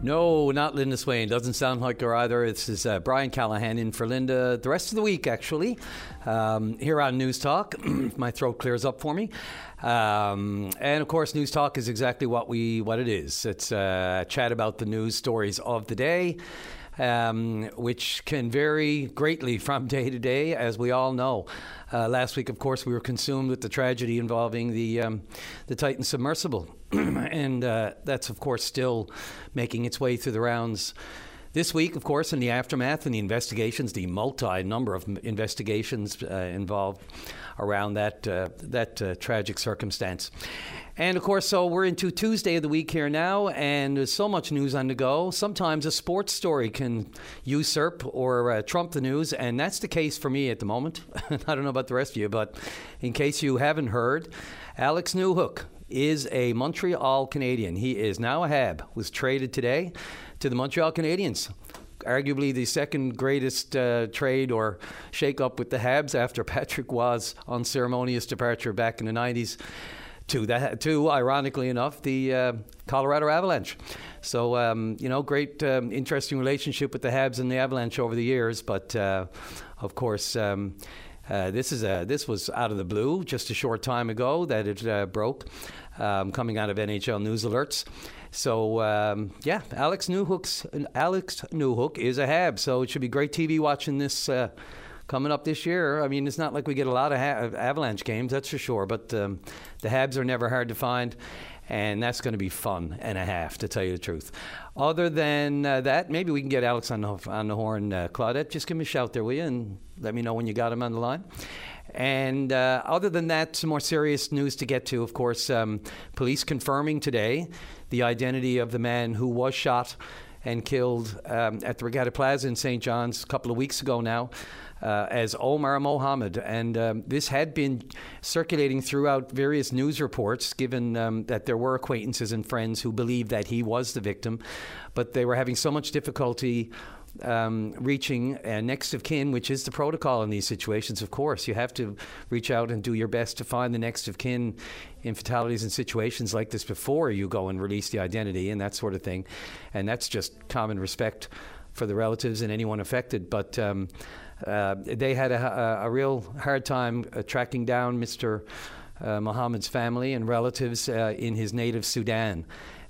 No, not Linda Swain. Doesn't sound like her either. This is uh, Brian Callahan in for Linda the rest of the week, actually, um, here on News Talk. My throat clears up for me. Um, and of course, News Talk is exactly what we what it is. It's a chat about the news stories of the day. Um, which can vary greatly from day to day, as we all know. Uh, last week, of course, we were consumed with the tragedy involving the um, the Titan submersible, and uh, that's, of course, still making its way through the rounds. This week, of course, in the aftermath and the investigations, the multi number of investigations uh, involved around that uh, that uh, tragic circumstance. And of course, so we're into Tuesday of the week here now, and there's so much news on the go. Sometimes a sports story can usurp or uh, trump the news, and that's the case for me at the moment. I don't know about the rest of you, but in case you haven't heard, Alex Newhook is a Montreal Canadian. He is now a Hab, was traded today to the Montreal Canadiens arguably the second greatest uh, trade or shake-up with the Habs after Patrick Roy's unceremonious departure back in the 90s to that to ironically enough the uh, Colorado Avalanche. So um, you know, great um, interesting relationship with the Habs and the Avalanche over the years, but uh, of course. Um, uh, this is a this was out of the blue just a short time ago that it uh, broke, um, coming out of NHL news alerts. So um, yeah, Alex Newhook's Alex Newhook is a Hab, so it should be great TV watching this uh, coming up this year. I mean, it's not like we get a lot of ha- Avalanche games, that's for sure. But um, the Habs are never hard to find, and that's going to be fun and a half, to tell you the truth. Other than uh, that, maybe we can get Alex on the, on the horn. Uh, Claudette, just give me a shout there, will you? And let me know when you got him on the line. And uh, other than that, some more serious news to get to. Of course, um, police confirming today the identity of the man who was shot and killed um, at the Regatta Plaza in St. John's a couple of weeks ago now uh, as Omar Mohammed. And um, this had been circulating throughout various news reports, given um, that there were acquaintances and friends who believed that he was the victim. But they were having so much difficulty um, reaching uh, next of kin, which is the protocol in these situations, of course. You have to reach out and do your best to find the next of kin in fatalities and situations like this before you go and release the identity and that sort of thing. And that's just common respect for the relatives and anyone affected. But um, uh, they had a, a, real hard time uh, tracking down Mr. Uh, Mohammed's family and relatives uh, in his native Sudan.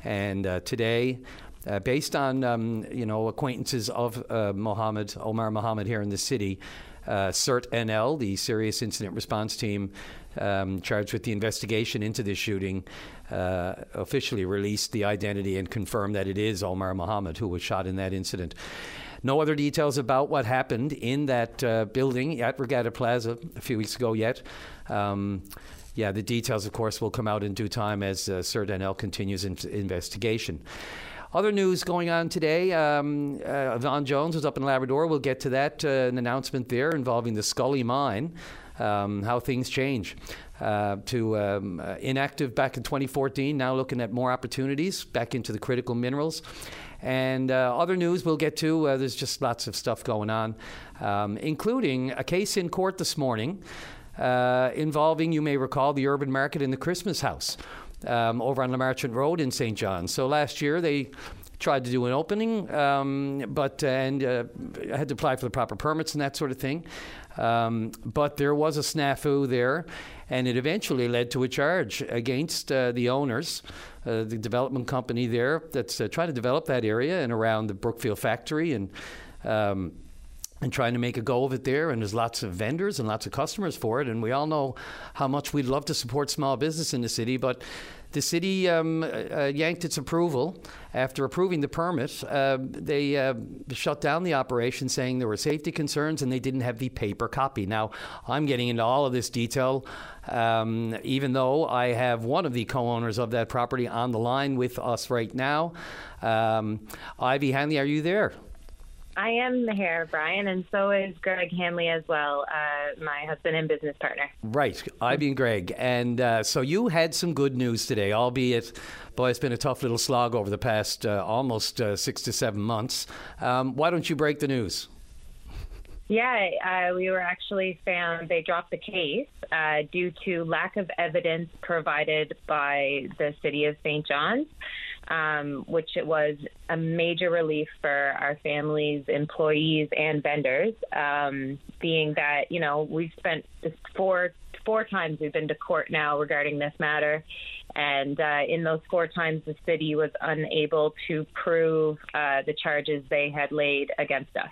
And uh, today, uh, based on um, you know acquaintances of uh, Mohammed Omar Mohammed here in the city, uh, SIRT NL, the Serious Incident Response Team um, charged with the investigation into this shooting, uh, officially released the identity and confirmed that it is Omar Mohammed who was shot in that incident. No other details about what happened in that uh, building at Regatta Plaza a few weeks ago yet. Um, yeah, the details, of course, will come out in due time as uh, SIRT NL continues in- investigation. Other news going on today um, uh, Jones was up in Labrador. We'll get to that, uh, an announcement there involving the Scully mine, um, how things change. Uh, to um, uh, inactive back in 2014, now looking at more opportunities back into the critical minerals. And uh, other news we'll get to. Uh, there's just lots of stuff going on, um, including a case in court this morning uh, involving, you may recall, the urban market and the Christmas house um, over on LeMarchant Road in St. John's. So last year they tried to do an opening, um, but and uh, had to apply for the proper permits and that sort of thing. Um, but there was a snafu there, and it eventually led to a charge against uh, the owners, uh, the development company there that's uh, trying to develop that area and around the Brookfield factory and. Um, and trying to make a go of it there. And there's lots of vendors and lots of customers for it. And we all know how much we'd love to support small business in the city, but the city um, uh, yanked its approval after approving the permit. Uh, they uh, shut down the operation, saying there were safety concerns and they didn't have the paper copy. Now, I'm getting into all of this detail, um, even though I have one of the co owners of that property on the line with us right now. Um, Ivy Hanley, are you there? I am here, Brian, and so is Greg Hanley as well, uh, my husband and business partner. Right, Ivy and Greg. And uh, so you had some good news today, albeit, boy, it's been a tough little slog over the past uh, almost uh, six to seven months. Um, why don't you break the news? Yeah, uh, we were actually found they dropped the case uh, due to lack of evidence provided by the city of St. John's um, which it was a major relief for our families, employees, and vendors. Um, being that you know we've spent four four times we've been to court now regarding this matter, and uh, in those four times the city was unable to prove uh, the charges they had laid against us.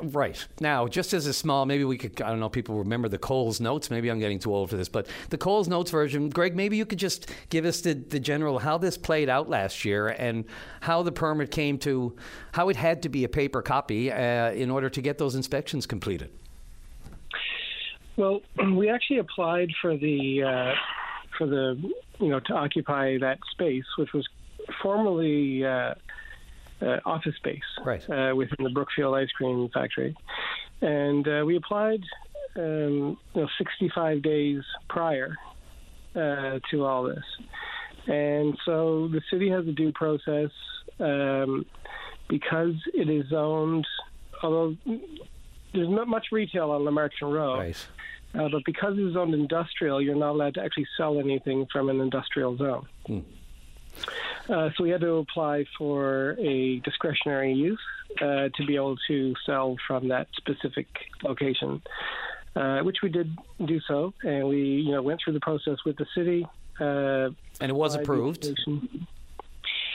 Right. Now, just as a small, maybe we could, I don't know, people remember the Coles Notes. Maybe I'm getting too old for this, but the Coles Notes version, Greg, maybe you could just give us the, the general how this played out last year and how the permit came to, how it had to be a paper copy uh, in order to get those inspections completed. Well, we actually applied for the, uh, for the, you know, to occupy that space, which was formerly, uh, uh, office space right. uh, within the Brookfield Ice Cream Factory, and uh, we applied um, you know 65 days prior uh, to all this, and so the city has a due process um, because it is owned. Although there's not much retail on LeMarchant Road. Right. Uh, but because it's zoned industrial, you're not allowed to actually sell anything from an industrial zone. Hmm. Uh, so we had to apply for a discretionary use uh, to be able to sell from that specific location, uh, which we did do so, and we you know went through the process with the city. Uh, and it was approved.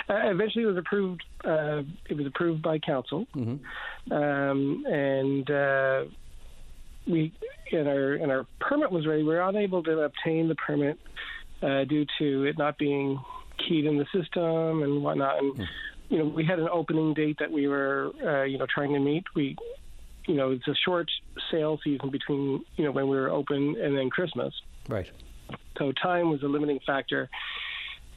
Uh, eventually, it was approved. Uh, it was approved by council, mm-hmm. um, and we and our and our permit was ready. We were unable to obtain the permit due to it not being keyed in the system and whatnot. And, you know, we had an opening date that we were, uh, you know, trying to meet. We, you know, it's a short sale season between, you know, when we were open and then Christmas. Right. So time was a limiting factor.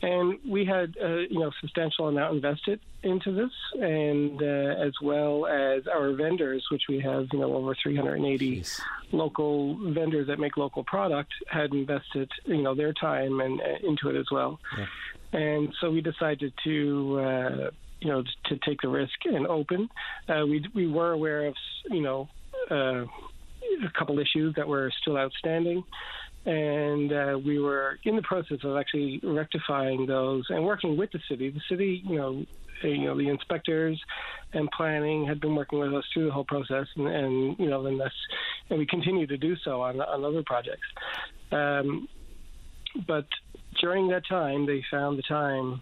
And we had, uh, you know, substantial amount invested into this, and uh, as well as our vendors, which we have, you know, over 380 Jeez. local vendors that make local product, had invested, you know, their time and uh, into it as well. Yeah and so we decided to uh, you know to take the risk and open. Uh, we we were aware of you know uh, a couple issues that were still outstanding. And uh, we were in the process of actually rectifying those and working with the city. The city, you know, you know the inspectors and planning had been working with us through the whole process, and, and you know, and this, and we continue to do so on on other projects. Um, but during that time, they found the time.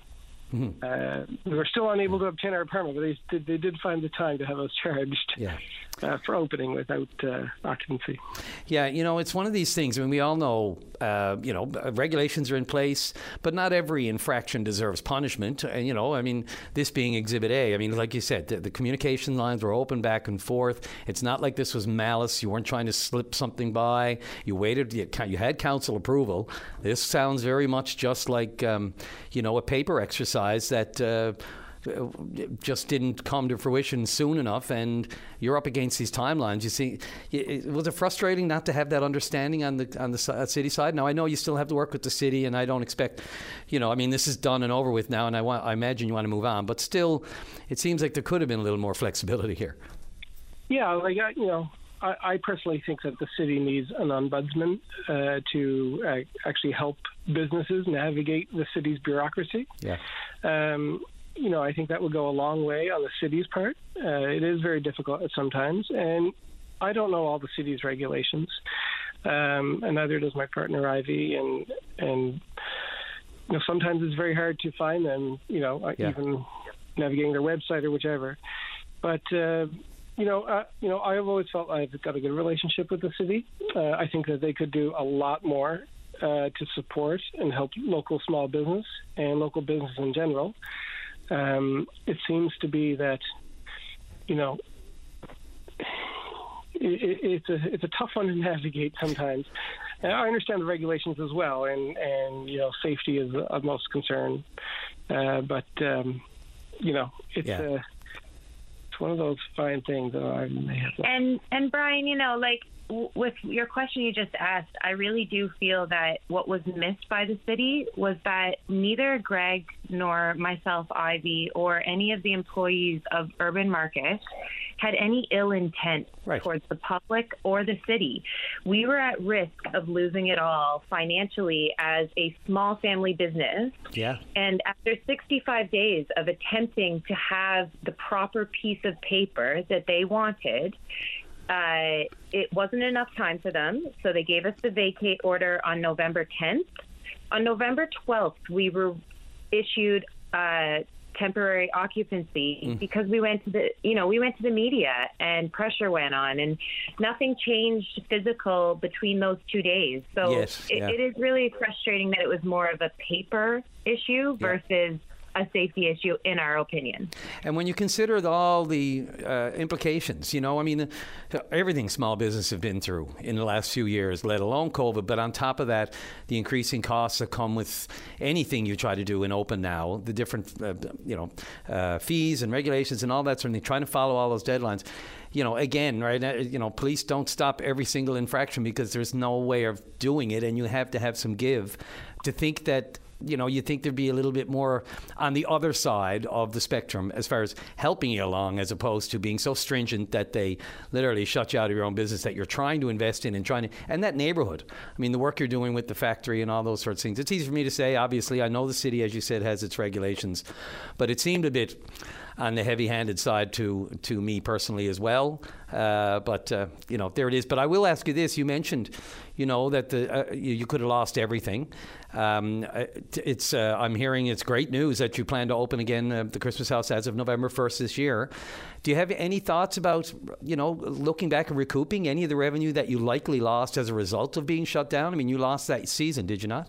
Mm-hmm. Uh, we were still unable to obtain our permit, but they did, they did find the time to have us charged. Yeah uh, for opening without uh, occupancy. Yeah, you know, it's one of these things. I mean, we all know, uh, you know, regulations are in place, but not every infraction deserves punishment. And, you know, I mean, this being Exhibit A, I mean, like you said, the, the communication lines were open back and forth. It's not like this was malice. You weren't trying to slip something by. You waited, you, you had council approval. This sounds very much just like, um, you know, a paper exercise that uh, just didn't come to fruition soon enough, and you're up against these timelines. You see, was it frustrating not to have that understanding on the on the city side? Now I know you still have to work with the city, and I don't expect, you know, I mean this is done and over with now, and I want I imagine you want to move on, but still, it seems like there could have been a little more flexibility here. Yeah, like you know, I, I, personally think that the city needs an ombudsman uh, to uh, actually help businesses navigate the city's bureaucracy. Yeah. Um, you know, I think that would go a long way on the city's part. Uh, it is very difficult sometimes, and I don't know all the city's regulations, um, and neither does my partner Ivy, and and you know sometimes it's very hard to find them. You know, uh, yeah. even navigating their website or whichever. But uh, you know, uh, you know, I've always felt I've got a good relationship with the city. Uh, I think that they could do a lot more uh, to support and help local small business and local business in general um, it seems to be that, you know, it, it's a it's a tough one to navigate sometimes. And I understand the regulations as well, and and you know safety is of most concern. Uh, but um, you know it's yeah. uh, one of those fine things have. And and Brian, you know, like with your question you just asked, I really do feel that what was missed by the city was that neither Greg nor myself, Ivy, or any of the employees of Urban Market had any ill intent right. towards the public or the city. We were at risk of losing it all financially as a small family business. Yeah. And after 65 days of attempting to have the proper piece of paper that they wanted, uh, it wasn't enough time for them, so they gave us the vacate order on November 10th. On November 12th, we were issued uh, temporary occupancy mm. because we went to the you know we went to the media and pressure went on and nothing changed physical between those two days so yes, it, yeah. it is really frustrating that it was more of a paper issue versus yeah a safety issue, in our opinion. And when you consider all the uh, implications, you know, I mean, everything small business have been through in the last few years, let alone COVID. But on top of that, the increasing costs that come with anything you try to do in open now, the different, uh, you know, uh, fees and regulations and all that sort of thing, trying to follow all those deadlines you know, again, right? Uh, you know, police don't stop every single infraction because there's no way of doing it, and you have to have some give. To think that you know, you think there'd be a little bit more on the other side of the spectrum as far as helping you along, as opposed to being so stringent that they literally shut you out of your own business that you're trying to invest in and trying to, and that neighborhood. I mean, the work you're doing with the factory and all those sorts of things. It's easy for me to say. Obviously, I know the city, as you said, has its regulations, but it seemed a bit on the heavy-handed side to to me personally as well. Uh, but uh, you know, there it is. But I will ask you this: You mentioned, you know, that the uh, you, you, could have lost everything. Um, uh, it's uh, I'm hearing it's great news that you plan to open again uh, the Christmas house as of November 1st this year. Do you have any thoughts about, you know, looking back and recouping any of the revenue that you likely lost as a result of being shut down? I mean, you lost that season, did you not?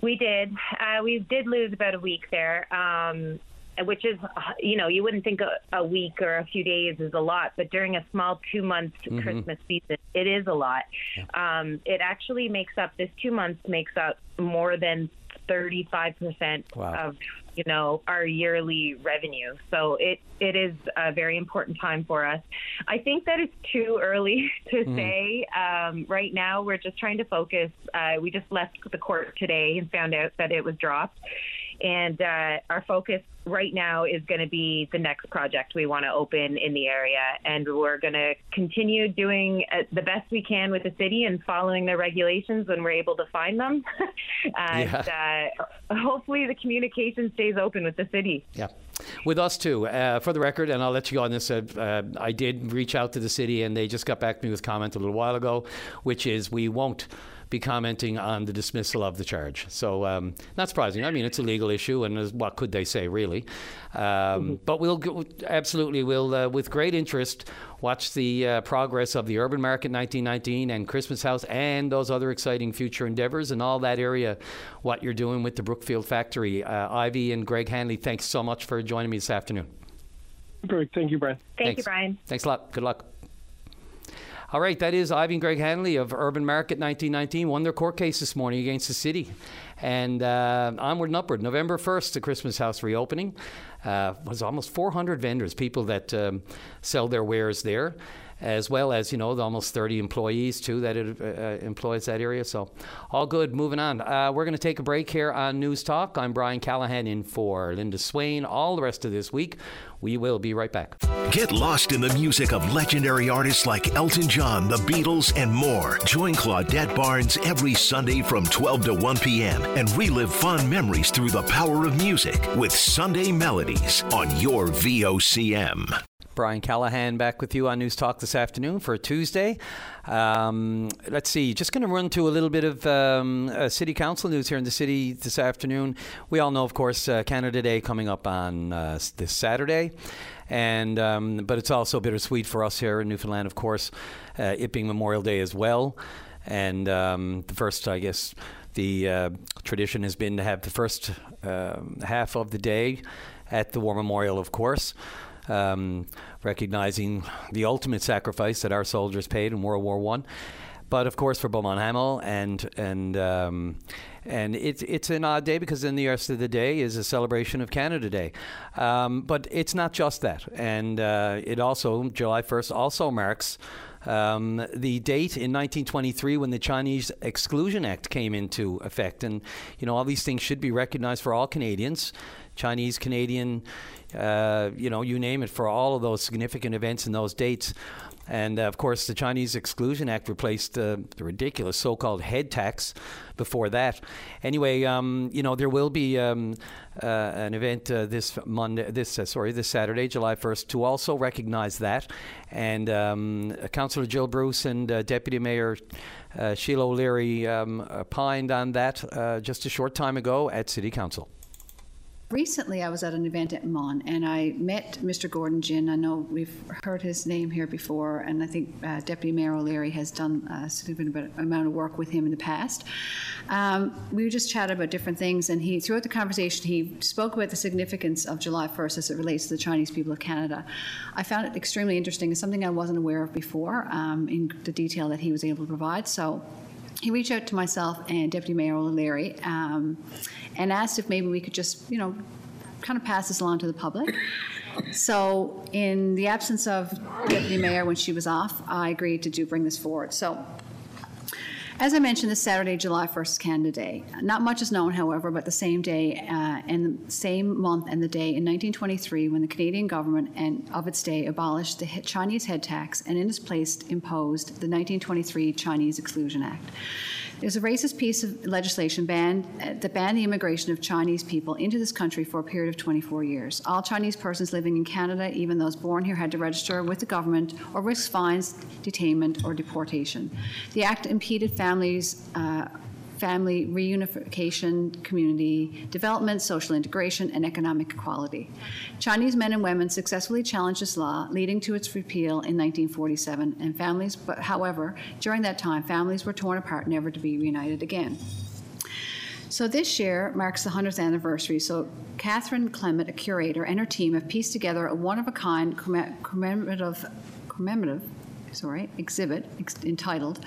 We did. we did lose about a week there. Um, which is, you know, you wouldn't think a, a, week or a few days is a lot, but during a small two months mm-hmm. Christmas season, it is a lot. Yeah. Um, it actually makes up, this two months makes up more than 35% wow. of, you know, our yearly revenue. So it, it is a very important time for us. I think that it's too early to mm. say. Um, right now, we're just trying to focus. Uh, we just left the court today and found out that it was dropped. And uh, our focus right now is going to be the next project we want to open in the area. And we're going to continue doing uh, the best we can with the city and following their regulations when we're able to find them. and yeah. uh, hopefully the communication stays open with the city. Yeah. With us too, uh, for the record, and I'll let you go on this. Uh, uh, I did reach out to the city, and they just got back to me with comment a little while ago, which is we won't be commenting on the dismissal of the charge. So, um, not surprising. I mean, it's a legal issue, and what could they say, really? Um, mm-hmm. But we'll go, absolutely, we'll, uh, with great interest, watch the uh, progress of the Urban Market 1919 and Christmas House and those other exciting future endeavors and all that area, what you're doing with the Brookfield factory. Uh, Ivy and Greg Hanley, thanks so much for joining me this afternoon. Great. Thank you, Brian. Thank thanks. you, Brian. Thanks a lot. Good luck. All right, that is Ivy and Greg Hanley of Urban Market 1919 won their court case this morning against the city. And uh, onward and upward. November 1st, the Christmas house reopening. Uh, was almost 400 vendors, people that um, sell their wares there as well as you know the almost 30 employees too that it uh, employs that area. So all good. Moving on. Uh, we're going to take a break here on News Talk. I'm Brian Callahan in for Linda Swain. All the rest of this week, we will be right back. Get lost in the music of legendary artists like Elton John, the Beatles, and more. Join Claudette Barnes every Sunday from 12 to 1 p.m. and relive fond memories through the power of music with Sunday Melodies on your VOCM. Brian Callahan back with you on News Talk this afternoon for a Tuesday. Um, let's see, just going to run to a little bit of um, uh, city council news here in the city this afternoon. We all know, of course, uh, Canada Day coming up on uh, this Saturday. And um, but it's also bittersweet for us here in Newfoundland, of course, uh, it being Memorial Day as well. And um, the first, I guess, the uh, tradition has been to have the first um, half of the day at the War Memorial, of course um, recognizing the ultimate sacrifice that our soldiers paid in World War One. But of course, for Beaumont Hamel and and um, and it's it's an odd day because then the rest of the day is a celebration of Canada Day. Um, but it's not just that, and uh, it also July 1st also marks. Um, the date in 1923 when the Chinese Exclusion Act came into effect. And, you know, all these things should be recognized for all Canadians. Chinese, Canadian, uh, you know, you name it, for all of those significant events and those dates. And uh, of course, the Chinese Exclusion Act replaced uh, the ridiculous so called head tax before that. Anyway, um, you know, there will be um, uh, an event uh, this Monday, this, uh, sorry, this Saturday, July 1st, to also recognize that. And um, Councillor Jill Bruce and uh, Deputy Mayor Sheila O'Leary um, opined on that just a short time ago at City Council. Recently, I was at an event at Mon and I met Mr. Gordon Jin. I know we've heard his name here before, and I think uh, Deputy Mayor O'Leary has done a significant amount of work with him in the past. Um, we just chatted about different things, and he, throughout the conversation, he spoke about the significance of July 1st as it relates to the Chinese people of Canada. I found it extremely interesting. It's something I wasn't aware of before um, in the detail that he was able to provide. So he reached out to myself and Deputy Mayor O'Leary um, and asked if maybe we could just, you know, kind of pass this along to the public. So, in the absence of Deputy Mayor when she was off, I agreed to do bring this forward. So, as I mentioned, this Saturday, July 1st Canada Day. Not much is known, however, but the same day uh, and the same month and the day in 1923 when the Canadian government and of its day abolished the Chinese head tax and in its place imposed the 1923 Chinese Exclusion Act. There's a racist piece of legislation banned, uh, that banned the immigration of Chinese people into this country for a period of 24 years. All Chinese persons living in Canada, even those born here, had to register with the government or risk fines, detainment, or deportation. The act impeded families. Uh, family reunification, community development, social integration, and economic equality. Chinese men and women successfully challenged this law, leading to its repeal in 1947. And families, but however, during that time, families were torn apart, never to be reunited again. So this year marks the 100th anniversary. So Catherine Clement, a curator, and her team have pieced together a one-of-a-kind commemorative, commemorative sorry, exhibit entitled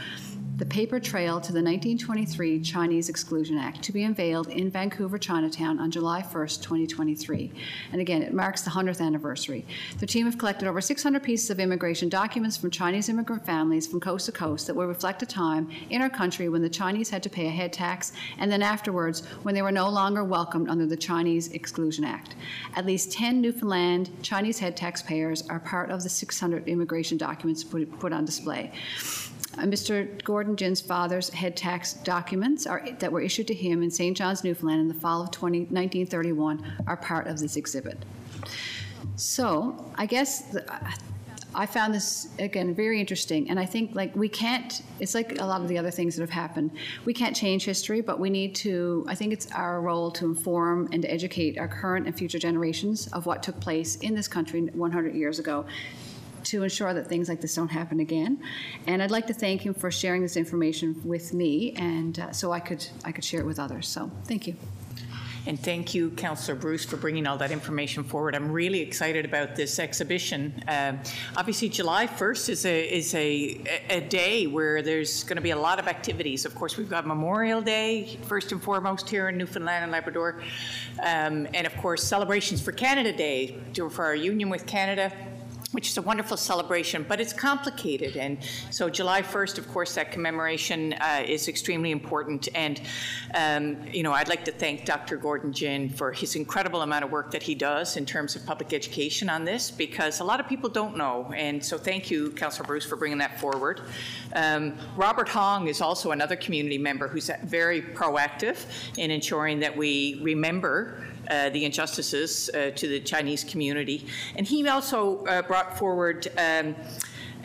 the paper trail to the 1923 Chinese Exclusion Act to be unveiled in Vancouver, Chinatown on July 1st, 2023. And again, it marks the 100th anniversary. The team have collected over 600 pieces of immigration documents from Chinese immigrant families from coast to coast that will reflect a time in our country when the Chinese had to pay a head tax and then afterwards when they were no longer welcomed under the Chinese Exclusion Act. At least 10 Newfoundland Chinese head taxpayers are part of the 600 immigration documents put, put on display. Uh, Mr. Gordon Jin's father's head tax documents are, that were issued to him in St. John's, Newfoundland in the fall of 20, 1931 are part of this exhibit. So I guess the, I found this again very interesting, and I think like we can't. It's like a lot of the other things that have happened. We can't change history, but we need to. I think it's our role to inform and to educate our current and future generations of what took place in this country 100 years ago, to ensure that things like this don't happen again. And I'd like to thank him for sharing this information with me, and uh, so I could I could share it with others. So thank you. And thank you, Councillor Bruce, for bringing all that information forward. I'm really excited about this exhibition. Uh, obviously, July 1st is a is a, a day where there's going to be a lot of activities. Of course, we've got Memorial Day first and foremost here in Newfoundland and Labrador, um, and of course celebrations for Canada Day for our union with Canada which is a wonderful celebration, but it's complicated. And so, July 1st, of course, that commemoration uh, is extremely important. And, um, you know, I'd like to thank Dr. Gordon Jin for his incredible amount of work that he does in terms of public education on this, because a lot of people don't know. And so, thank you, Councillor Bruce, for bringing that forward. Um, Robert Hong is also another community member who's very proactive in ensuring that we remember uh, the injustices uh, to the Chinese community. And he also uh, brought forward um,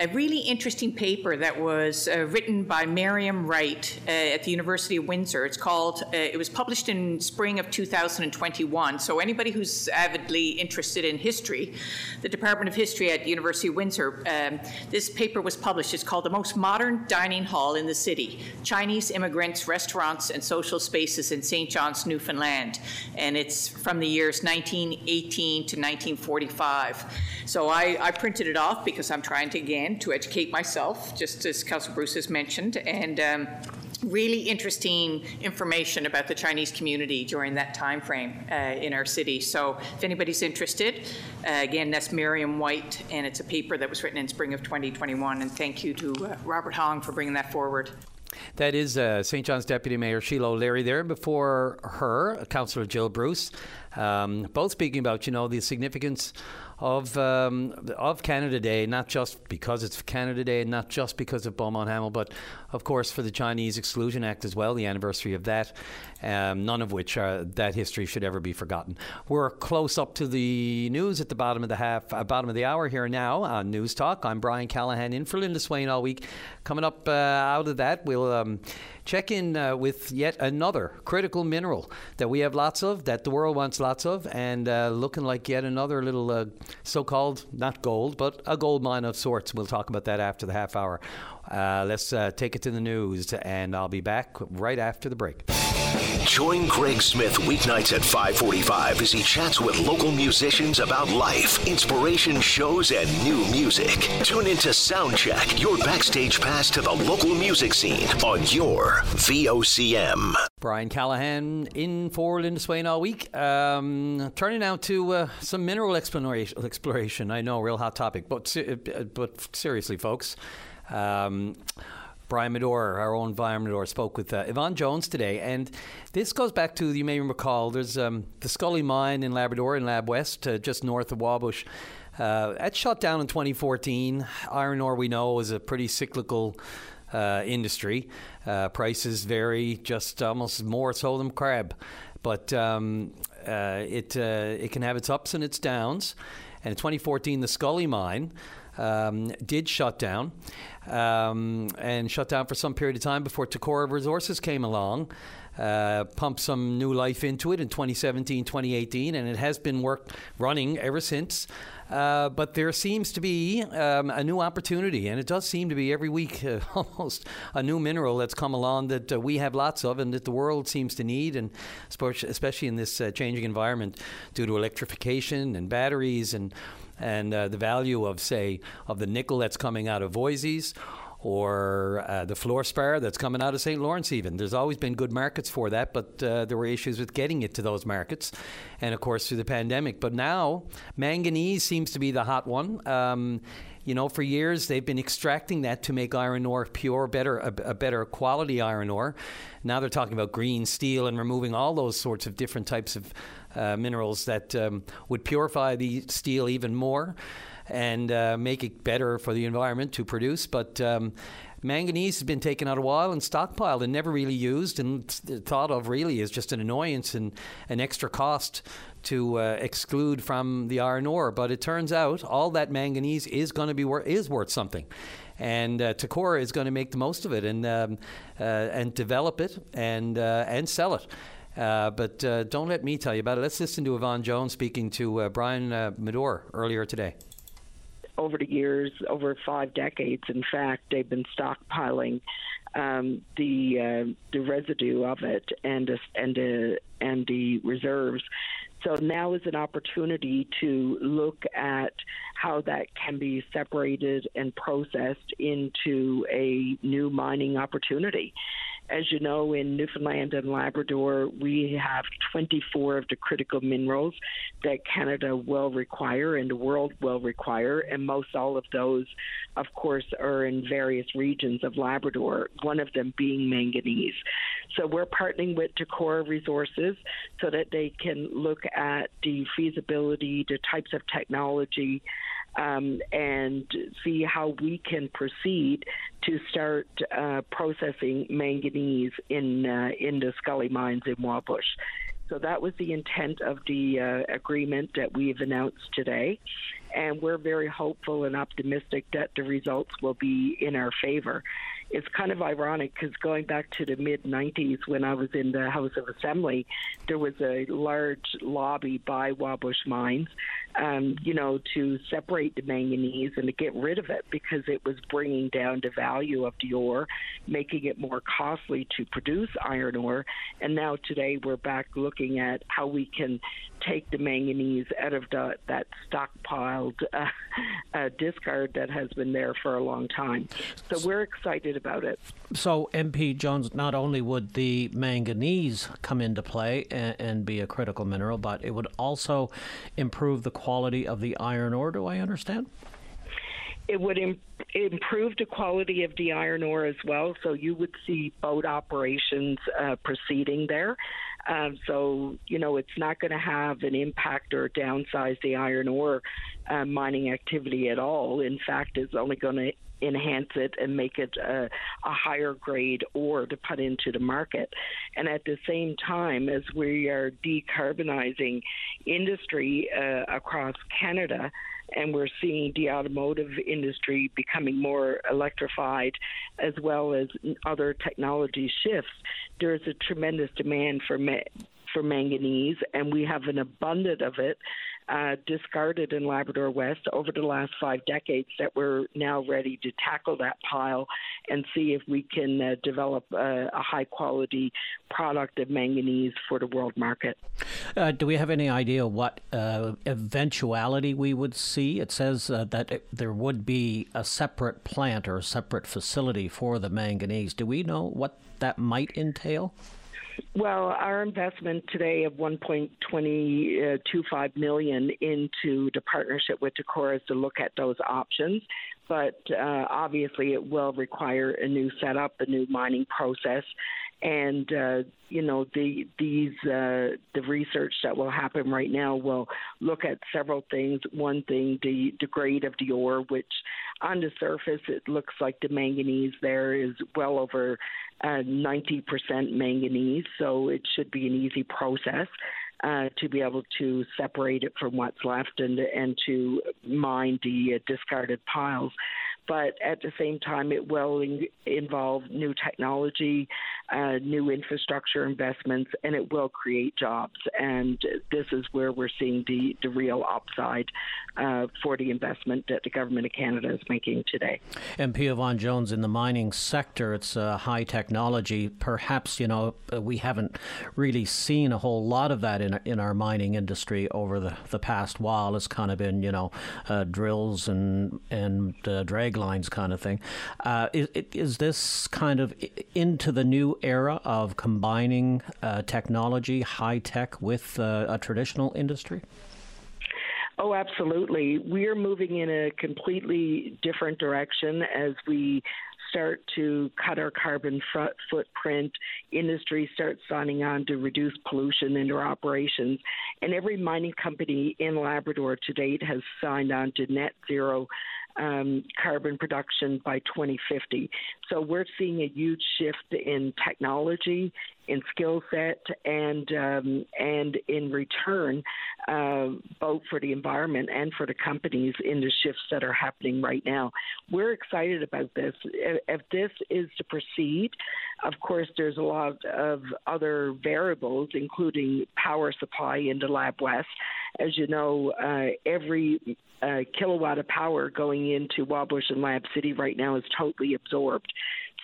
a really interesting paper that was uh, written by Miriam Wright uh, at the University of Windsor. It's called, uh, it was published in spring of 2021. So anybody who's avidly interested in history, the Department of History at University of Windsor, um, this paper was published. It's called The Most Modern Dining Hall in the City, Chinese Immigrants, Restaurants, and Social Spaces in St. John's, Newfoundland. And it's from the years 1918 to 1945. So I, I printed it off because I'm trying to, again, to educate myself, just as Councillor Bruce has mentioned. And um, really interesting information about the Chinese community during that time frame uh, in our city. So if anybody's interested, uh, again, that's Miriam White, and it's a paper that was written in spring of 2021. And thank you to uh, Robert Hong for bringing that forward. That is uh, St. John's Deputy Mayor Sheila O'Leary there. Before her, Councillor Jill Bruce, um, both speaking about, you know, the significance of um, of Canada Day, not just because it's Canada Day, not just because of Beaumont Hamel, but of course for the Chinese Exclusion Act as well, the anniversary of that. Um, none of which uh, that history should ever be forgotten. We're close up to the news at the bottom of the half, uh, bottom of the hour here now on News Talk. I'm Brian Callahan in for Linda Swain all week. Coming up uh, out of that, we'll. Um, check in uh, with yet another critical mineral that we have lots of, that the world wants lots of, and uh, looking like yet another little uh, so called, not gold, but a gold mine of sorts. We'll talk about that after the half hour. Uh, let's uh, take it to the news, and I'll be back right after the break. Join Greg Smith weeknights at 545 as he chats with local musicians about life, inspiration shows, and new music. Tune into Soundcheck, your backstage pass to the local music scene on your VOCM. Brian Callahan in for Linda Swain all week. Um, turning now to uh, some mineral exploration, exploration. I know, real hot topic, but, uh, but seriously, folks. Um, Brian Medor, our own Brian spoke with uh, Yvonne Jones today. And this goes back to, you may recall, there's um, the Scully Mine in Labrador, in Lab West, uh, just north of Wabush. Uh, that shut down in 2014. Iron ore, we know, is a pretty cyclical uh, industry. Uh, prices vary just almost more so than crab. But um, uh, it, it can have its ups and its downs. And in 2014, the Scully Mine um, did shut down um, and shut down for some period of time before Tacora Resources came along. Uh, pumped some new life into it in 2017, 2018, and it has been work running ever since. Uh, but there seems to be um, a new opportunity, and it does seem to be every week uh, almost a new mineral that's come along that uh, we have lots of and that the world seems to need, and especially in this uh, changing environment due to electrification and batteries and and uh, the value of, say, of the nickel that's coming out of Voisey's or uh, the fluorspar that's coming out of St. Lawrence, even. There's always been good markets for that, but uh, there were issues with getting it to those markets, and of course through the pandemic. But now, manganese seems to be the hot one. Um, you know, for years they've been extracting that to make iron ore pure, better, a, a, better quality iron ore. Now they're talking about green steel and removing all those sorts of different types of uh, minerals that um, would purify the steel even more and uh, make it better for the environment to produce. But um, manganese has been taken out a while and stockpiled and never really used and thought of really as just an annoyance and an extra cost to uh, exclude from the iron ore. But it turns out all that manganese is going to be wor- is worth something. And uh, Tacora is going to make the most of it and um, uh, and develop it and uh, and sell it. Uh, but uh, don't let me tell you about it. Let's listen to Yvonne Jones speaking to uh, Brian uh, Medor earlier today. Over the years, over five decades, in fact, they've been stockpiling um, the uh, the residue of it and and and the reserves. So now is an opportunity to look at how that can be separated and processed into a new mining opportunity. As you know, in Newfoundland and Labrador, we have 24 of the critical minerals that Canada will require and the world will require, and most all of those, of course, are in various regions of Labrador, one of them being manganese. So we're partnering with Tacora Resources so that they can look at the feasibility, the types of technology um, and see how we can proceed to start uh, processing manganese in uh, in the Scully mines in Wabush. So that was the intent of the uh, agreement that we've announced today. And we're very hopeful and optimistic that the results will be in our favor it's kind of ironic because going back to the mid 90s when I was in the House of Assembly, there was a large lobby by Wabush Mines um, you know, to separate the manganese and to get rid of it because it was bringing down the value of the ore, making it more costly to produce iron ore. And now today we're back looking at how we can take the manganese out of the, that stockpiled uh, uh, discard that has been there for a long time. So we're excited about it. So, MP Jones, not only would the manganese come into play and, and be a critical mineral, but it would also improve the quality of the iron ore, do I understand? it would Im- improve the quality of the iron ore as well. So you would see boat operations uh, proceeding there. Um, so, you know, it's not going to have an impact or downsize the iron ore uh, mining activity at all. In fact, it's only going to enhance it and make it a, a, higher grade ore to put into the market. And at the same time, as we are decarbonizing industry uh, across Canada, and we're seeing the automotive industry becoming more electrified as well as other technology shifts, there's a tremendous demand for ma- for manganese, and we have an abundance of it uh, discarded in Labrador West over the last five decades that we're now ready to tackle that pile and see if we can uh, develop a, a, high quality product of manganese for the world market. Uh, do we have any idea what uh, eventuality we would see? It says uh, that it, there would be a separate plant or a separate facility for the manganese. Do we know what that might entail? Well, our investment today of 1.2025 million into the partnership with Tacora is to look at those options. But uh, obviously, it will require a new setup, a new mining process, and uh, you know the these uh, the research that will happen right now will look at several things. One thing, the, the grade of the ore, which on the surface it looks like the manganese there is well over uh, 90% manganese, so it should be an easy process. Uh, to be able to separate it from what's left and and to mine the uh, discarded piles but at the same time, it will in- involve new technology, uh, new infrastructure investments, and it will create jobs. And this is where we're seeing the, the real upside uh, for the investment that the government of Canada is making today. MP Yvonne Jones, in the mining sector, it's uh, high technology. Perhaps, you know, uh, we haven't really seen a whole lot of that in, in our mining industry over the, the past while. It's kind of been, you know, uh, drills and, and uh, drag lines kind of thing. Uh, is, is, this kind of into the new era of combining uh, technology, high tech, with uh, a traditional industry? Oh, absolutely. We're moving in a completely different direction as we start to cut our carbon footprint, industry starts signing on to reduce pollution in their operations. And every mining company in Labrador to date has signed on to net zero um, carbon production by 2050. So we're seeing a huge shift in technology, in skill set, and um, and in return, uh, both for the environment and for the companies in the shifts that are happening right now. We're excited about this. If this is to proceed, of course, there's a lot of other variables, including power supply into Lab West. As you know, uh, every uh, kilowatt of power going into Wabush and Lab City right now is totally absorbed.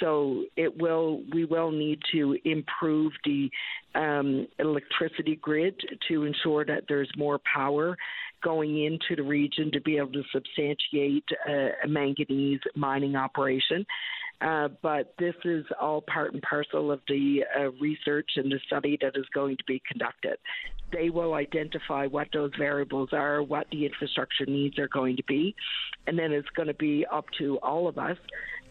So it will we will need to improve the um, electricity grid to ensure that there's more power going into the region to be able to substantiate uh, a manganese mining operation. Uh, but this is all part and parcel of the uh, research and the study that is going to be conducted. They will identify what those variables are, what the infrastructure needs are going to be, and then it's going to be up to all of us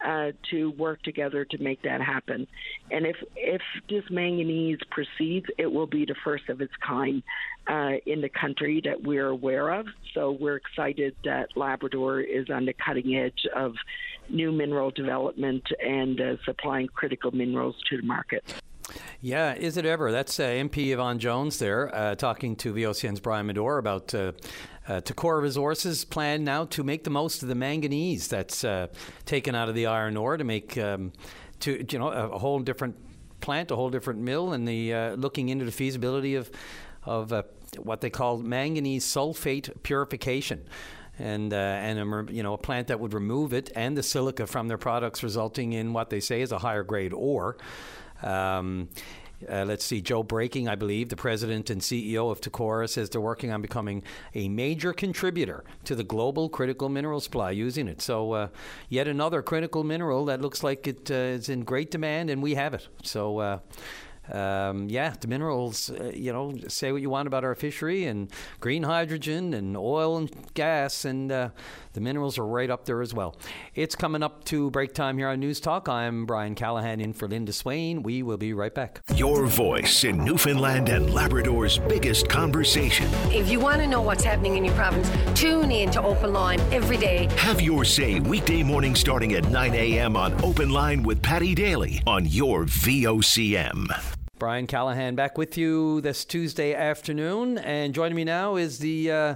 uh, to work together to make that happen. And if if this manganese proceeds, it will be the first of its kind uh, in the country that we're aware of. So we're excited that Labrador is on the cutting edge of new mineral development and uh, supplying critical minerals to the market. Yeah, is it ever? That's uh, MP Yvonne Jones there uh, talking to VOCM's Brian Medore about uh, uh, Tacora Resources' plan now to make the most of the manganese that's uh, taken out of the iron ore to make um, to you know a, a, whole different plant, a whole different mill, and the uh, looking into the feasibility of of uh, what they call manganese sulfate purification and uh, and a, you know a plant that would remove it and the silica from their products, resulting in what they say is a higher grade ore. Um, uh, let's see, Joe Broking, I believe, the president and CEO of Tacora, says they're working on becoming a major contributor to the global critical mineral supply using it. So, uh, yet another critical mineral that looks like it uh, is in great demand, and we have it. So, uh, um, yeah, the minerals, uh, you know, say what you want about our fishery and green hydrogen and oil and gas, and uh, the minerals are right up there as well. It's coming up to break time here on News Talk. I'm Brian Callahan in for Linda Swain. We will be right back. Your voice in Newfoundland and Labrador's biggest conversation. If you want to know what's happening in your province, tune in to Open Line every day. Have your say weekday morning starting at 9 a.m. on Open Line with Paddy Daly on your VOCM. Brian Callahan back with you this Tuesday afternoon. And joining me now is the uh,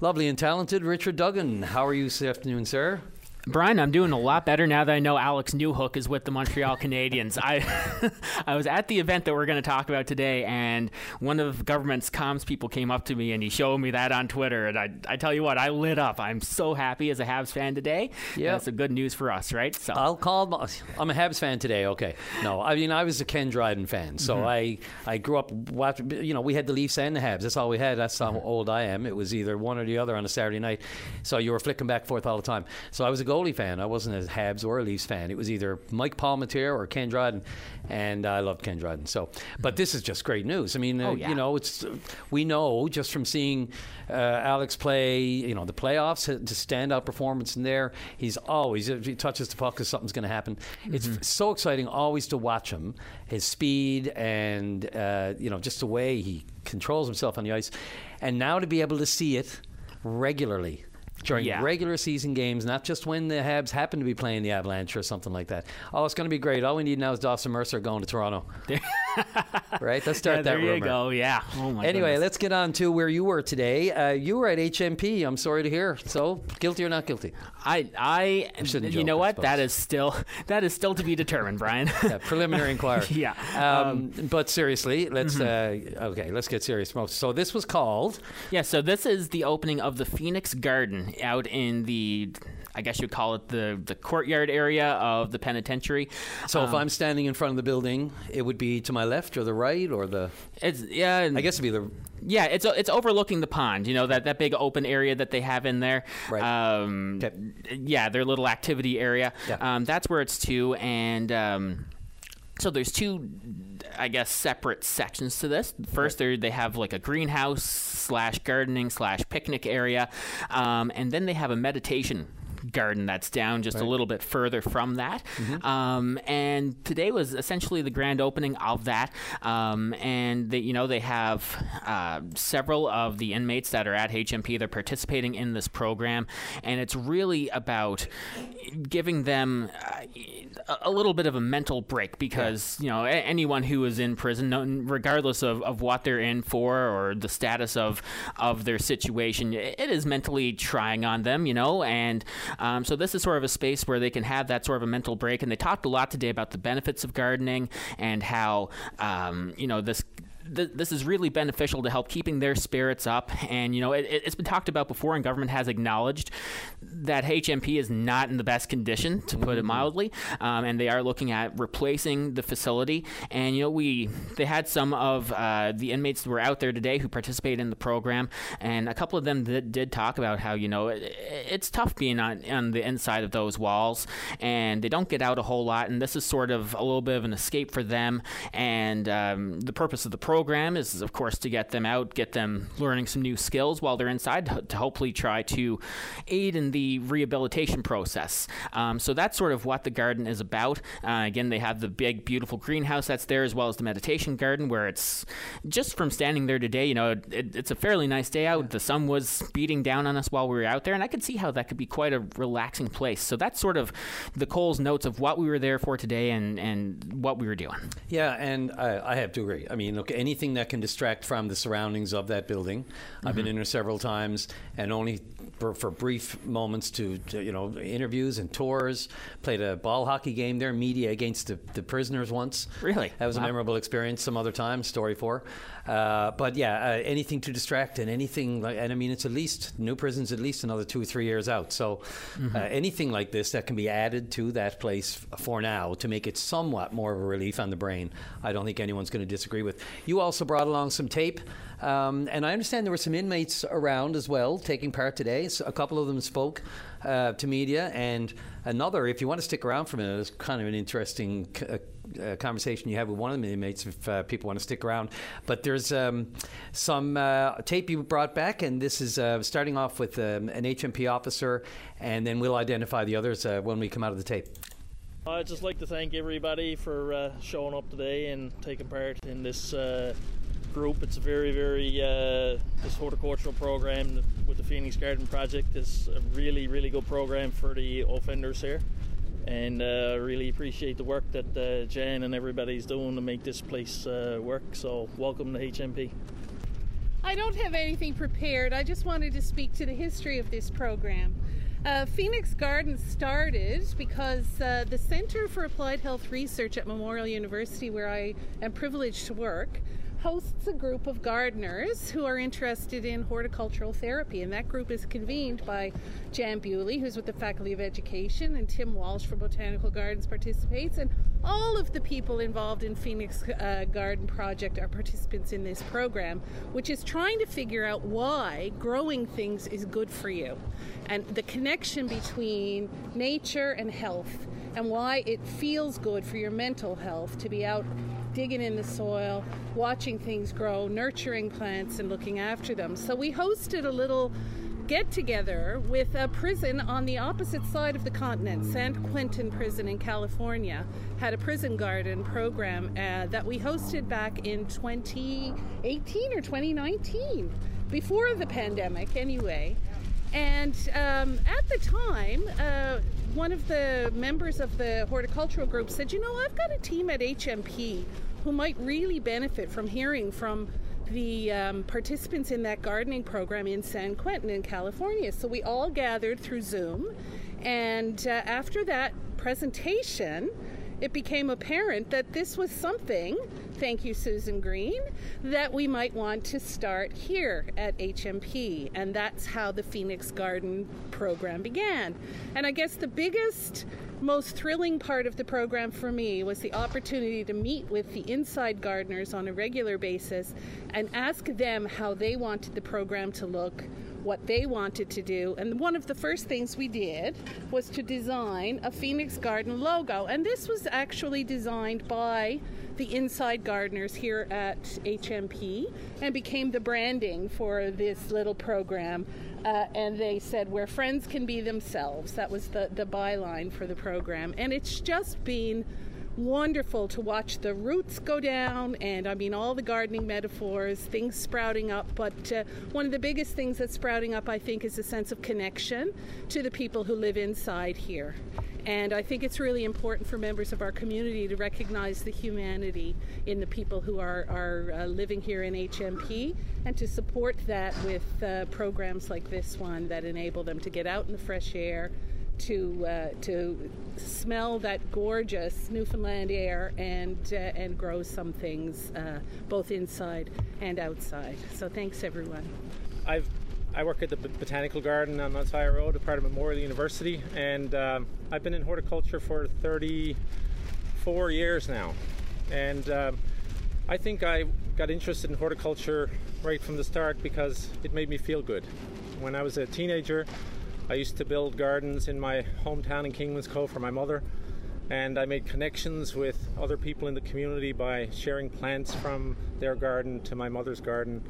lovely and talented Richard Duggan. How are you this afternoon, sir? Brian, I'm doing a lot better now that I know Alex Newhook is with the Montreal Canadiens. I I was at the event that we're going to talk about today, and one of the government's comms people came up to me and he showed me that on Twitter, and I, I tell you what, I lit up. I'm so happy as a Habs fan today. Yeah, that's a good news for us, right? So I'll call. I'm a Habs fan today. Okay, no, I mean I was a Ken Dryden fan, so mm-hmm. I I grew up watching. You know, we had the Leafs and the Habs. That's all we had. That's how mm-hmm. old I am. It was either one or the other on a Saturday night, so you were flicking back and forth all the time. So I was a goalie fan. I wasn't a Habs or a Leafs fan. It was either Mike Palmateer or Ken Dryden, and I loved Ken Dryden. So, but this is just great news. I mean, uh, oh, yeah. you know, it's we know just from seeing uh, Alex play, you know, the playoffs, to stand out performance in there. He's always if he touches the puck, something's going to happen. Mm-hmm. It's so exciting always to watch him, his speed, and uh, you know, just the way he controls himself on the ice, and now to be able to see it regularly during yeah. regular season games, not just when the Habs happen to be playing the Avalanche or something like that. Oh, it's going to be great. All we need now is Dawson Mercer going to Toronto. right? Let's start yeah, that there rumor. you go. Yeah. Oh my anyway, goodness. let's get on to where you were today. Uh, you were at HMP. I'm sorry to hear. So, guilty or not guilty? I, I, I you joke, know what? That is still that is still to be determined, Brian. yeah, preliminary inquiry. yeah. Um, um, but seriously, let's mm-hmm. uh, okay, let's get serious. So this was called. Yeah. So this is the opening of the Phoenix Garden out in the I guess you'd call it the the courtyard area of the penitentiary. So um, if I'm standing in front of the building, it would be to my left or the right or the. It's yeah. I guess it'd be the. Yeah, it's it's overlooking the pond. You know that that big open area that they have in there. Right. Um, okay. Yeah, their little activity area. Yeah. Um, that's where it's to, and. Um, so there's two i guess separate sections to this first right. they have like a greenhouse slash gardening slash picnic area um, and then they have a meditation garden that's down just right. a little bit further from that. Mm-hmm. Um, and today was essentially the grand opening of that. Um, and they, you know they have uh, several of the inmates that are at HMP. They're participating in this program, and it's really about giving them uh, a little bit of a mental break because yeah. you know anyone who is in prison, regardless of, of what they're in for or the status of of their situation, it is mentally trying on them. You know, and um, so this is sort of a space where they can have that sort of a mental break. And they talked a lot today about the benefits of gardening and how um, you know this th- this is really beneficial to help keeping their spirits up. And, you know, it, has been talked about before, and government has acknowledged that HMP is not in the best condition, to put mm-hmm. it mildly. Um, and they are looking at replacing the facility. And, you know, we they had some of uh, the inmates that were out there today who participated in the program. And a couple of them did, did talk about how, you know, it, it's tough being on, on the inside of those walls. And they don't get out a whole lot. And this is sort of a little bit of an escape for them. And um, the purpose of the program program is, of course, to get them out, get them learning some new skills while they're inside to hopefully try to aid in the rehabilitation process. Um, so that's sort of what the garden is about. Uh, again, they have the big, beautiful greenhouse that's there, as well as the meditation garden, where it's just from standing there today, you know, it, it's a fairly nice day out. The sun was beating down on us while we were out there, and I could see how that could be quite a relaxing place. So that's sort of the Coles notes of what we were there for today and, and what we were doing. Yeah, and I, I have to agree. I mean, look, anything that can distract from the surroundings of that building. Mm-hmm. I've been mm-hmm. in there several times, and only for, for brief moments to, to, you know interviews and tours. Played a ball hockey game there, media against the, the prisoners once. Really, that was wow. a memorable experience. Some other time, story four. Uh, but yeah, uh, anything to distract and anything like, and I mean, it's at least new prisons at least another two or three years out. So mm-hmm. uh, anything like this that can be added to that place for now to make it somewhat more of a relief on the brain, I don't think anyone's going to disagree with. You also brought along some tape. Um, and I understand there were some inmates around as well taking part today. So a couple of them spoke uh, to media, and another, if you want to stick around for a minute, it's kind of an interesting uh, uh, conversation you have with one of the inmates if uh, people want to stick around. But there's um, some uh, tape you brought back, and this is uh, starting off with um, an HMP officer, and then we'll identify the others when we come out of the tape. I'd just like to thank everybody for uh, showing up today and taking part in this group. It's a very, very this horticultural program with the Phoenix Garden Project is a really, really good program for the offenders here and uh, really appreciate the work that uh, Jan and everybody's doing to make this place uh, work. So, welcome to HMP. I don't have anything prepared. I just wanted to speak to the history of this program. Uh, Phoenix Gardens started because uh, the Center for Applied Health Research at Memorial University, where I am privileged to work, hosts a group of gardeners who are interested in horticultural therapy, and that group is convened by Jan Bewley, who's with the Faculty of Education, and Tim Walsh from Botanical Gardens participates, and all of the people involved in Phoenix uh, Garden Project are participants in this program, which is trying to figure out why growing things is good for you, and the connection between nature and health, and why it feels good for your mental health to be out digging in the soil, watching things grow, nurturing plants, and looking after them. So we hosted a little get together with a prison on the opposite side of the continent. San Quentin Prison in California had a prison garden program uh, that we hosted back in 2018 or 2019, before the pandemic, anyway. And um, at the time, uh, one of the members of the horticultural group said, You know, I've got a team at HMP who might really benefit from hearing from the um, participants in that gardening program in San Quentin in California. So we all gathered through Zoom, and uh, after that presentation, it became apparent that this was something, thank you, Susan Green, that we might want to start here at HMP. And that's how the Phoenix Garden program began. And I guess the biggest most thrilling part of the program for me was the opportunity to meet with the inside gardeners on a regular basis and ask them how they wanted the program to look, what they wanted to do. And one of the first things we did was to design a Phoenix Garden logo. And this was actually designed by the inside gardeners here at HMP and became the branding for this little program uh, and they said where friends can be themselves. That was the, the byline for the program. And it's just been wonderful to watch the roots go down and I mean all the gardening metaphors, things sprouting up. But uh, one of the biggest things that's sprouting up, I think, is a sense of connection to the people who live inside here. And I think it's really important for members of our community to recognize the humanity in the people who are, are uh, living here in HMP and to support that with uh, programs like this one that enable them to get out in the fresh air, to uh, to smell that gorgeous Newfoundland air and uh, and grow some things uh, both inside and outside. So thanks everyone. I've I work at the Botanical Garden on Mount Road, a part of Memorial University, and um, I've been in horticulture for 34 years now. And um, I think I got interested in horticulture right from the start because it made me feel good. When I was a teenager, I used to build gardens in my hometown in Kingman's Cove for my mother, and I made connections with other people in the community by sharing plants from their garden to my mother's garden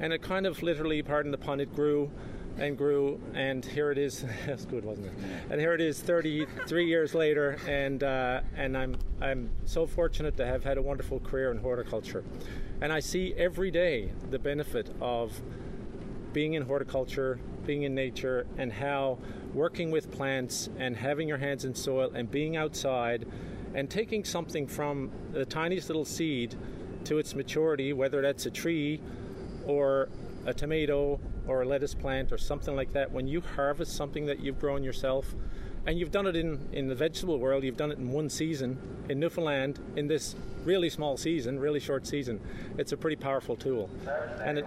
and it kind of literally, pardon the pun, it grew and grew, and here it is. That's good, wasn't it? And here it is, 33 years later, and uh, and I'm I'm so fortunate to have had a wonderful career in horticulture, and I see every day the benefit of being in horticulture, being in nature, and how working with plants and having your hands in soil and being outside, and taking something from the tiniest little seed to its maturity, whether that's a tree or a tomato or a lettuce plant or something like that, when you harvest something that you've grown yourself, and you've done it in, in the vegetable world, you've done it in one season in Newfoundland in this really small season, really short season. It's a pretty powerful tool. And it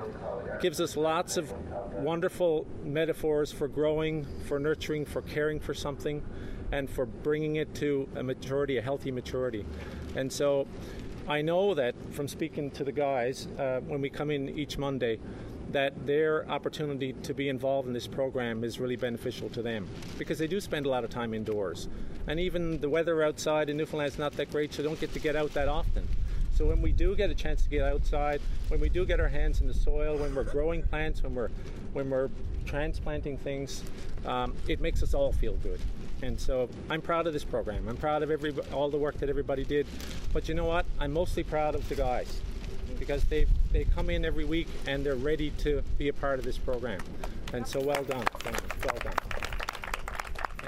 gives us lots of wonderful metaphors for growing, for nurturing, for caring for something, and for bringing it to a maturity, a healthy maturity. And so I know that from speaking to the guys uh, when we come in each Monday, that their opportunity to be involved in this program is really beneficial to them because they do spend a lot of time indoors. And even the weather outside in Newfoundland is not that great, so don't get to get out that often. So when we do get a chance to get outside, when we do get our hands in the soil, when we're growing plants, when we're when we're transplanting things, um, it makes us all feel good. And so I'm proud of this program. I'm proud of every all the work that everybody did. But you know what? I'm mostly proud of the guys because they they come in every week and they're ready to be a part of this program. And so well done, well done.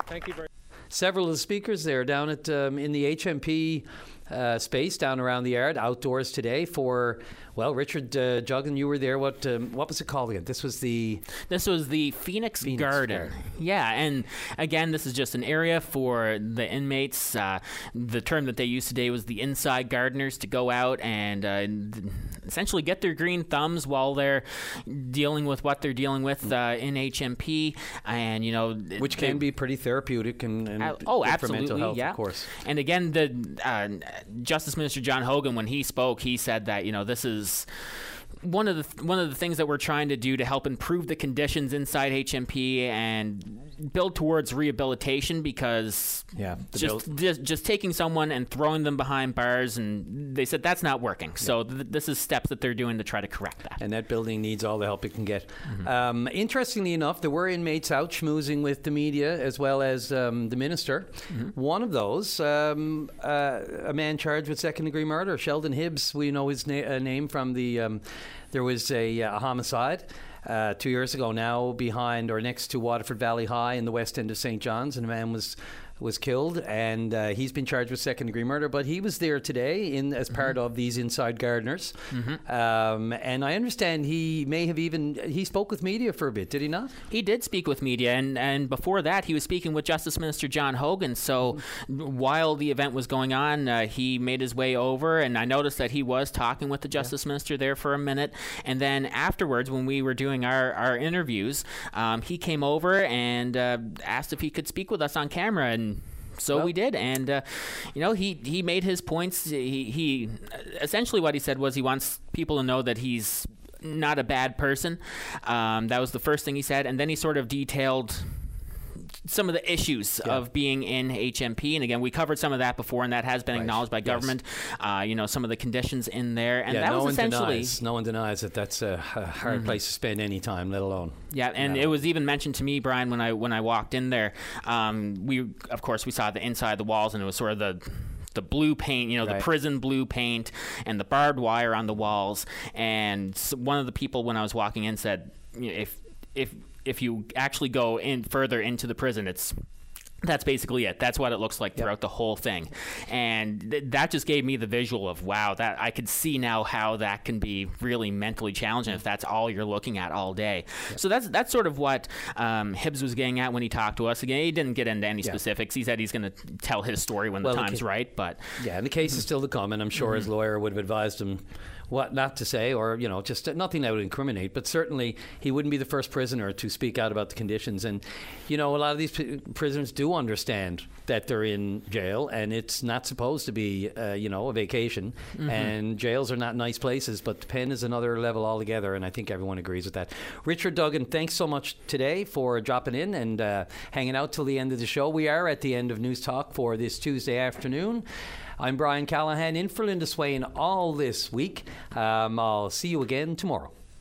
Thank you very. Several of the speakers there down at um, in the HMP uh, space down around the yard outdoors today for well, Richard uh, Duggan, you were there. What um, what was it called again? This was the this was the Phoenix, Phoenix Garden. Garden. Yeah, and again, this is just an area for the inmates. Uh, the term that they used today was the inside gardeners to go out and uh, essentially get their green thumbs while they're dealing with what they're dealing with uh, in HMP, and you know, which can be pretty therapeutic and, and oh, absolutely, for mental health, yeah. of course. And again, the uh, Justice Minister John Hogan, when he spoke, he said that you know this is one of the one of the things that we're trying to do to help improve the conditions inside HMP and build towards rehabilitation because yeah, just, just, just taking someone and throwing them behind bars and they said that's not working. Yeah. So th- this is steps that they're doing to try to correct that. And that building needs all the help it can get. Mm-hmm. Um, interestingly enough, there were inmates out schmoozing with the media as well as um, the minister. Mm-hmm. One of those, um, uh, a man charged with second degree murder, Sheldon Hibbs. We know his na- uh, name from the. Um, there was a, a homicide uh, two years ago now behind or next to Waterford Valley High in the west end of St. John's, and a man was was killed, and uh, he's been charged with second degree murder. But he was there today in as mm-hmm. part of these inside gardeners, mm-hmm. um, and I understand he may have even he spoke with media for a bit. Did he not? He did speak with media, and and before that he was speaking with Justice Minister John Hogan. So mm-hmm. while the event was going on, uh, he made his way over, and I noticed that he was talking with the Justice yeah. Minister there for a minute, and then afterwards, when we were doing our our interviews, um, he came over and uh, asked if he could speak with us on camera and so well, we did, and uh, you know he he made his points. He he essentially what he said was he wants people to know that he's not a bad person. Um, that was the first thing he said, and then he sort of detailed some of the issues yeah. of being in HMP. And again, we covered some of that before, and that has been right. acknowledged by government. Yes. Uh, you know, some of the conditions in there, and yeah, that no was essentially denies, no one denies that that's a, hard mm-hmm. place to spend any time, let alone. Yeah, and it was even mentioned to me, Brian, when I when I walked in there. Um, we of course we saw the inside the walls, and it was sort of the the blue paint, you know, right. the prison blue paint and the barbed wire on the walls. And one of the people when I was walking in said, if if if you actually go in further into the prison, it's that's basically it. That's what it looks like throughout yep. the whole thing, and th- that just gave me the visual of wow. That I could see now how that can be really mentally challenging if that's all you're looking at all day. Yep. So that's that's sort of what um, Hibbs was getting at when he talked to us. Again, he didn't get into any specifics. He said he's going to tell his story when well, the time's the ca- right. But yeah, and the case is still to come, and I'm sure mm-hmm. his lawyer would have advised him what not to say, or you know, just nothing that would incriminate. But certainly, he wouldn't be the first prisoner to speak out about the conditions. And you know, a lot of these p- prisoners do understand that they're in jail, and it's not supposed to be, uh, you know, a vacation. Mm-hmm. And jails are not nice places, but the pen is another level altogether. And I think everyone agrees with that. Richard Duggan, thanks so much today for dropping in and uh, hanging out till the end of the show. We are at the end of News Talk for this Tuesday afternoon. I'm Brian Callahan in for Linda Swain all this week. Um, I'll see you again tomorrow.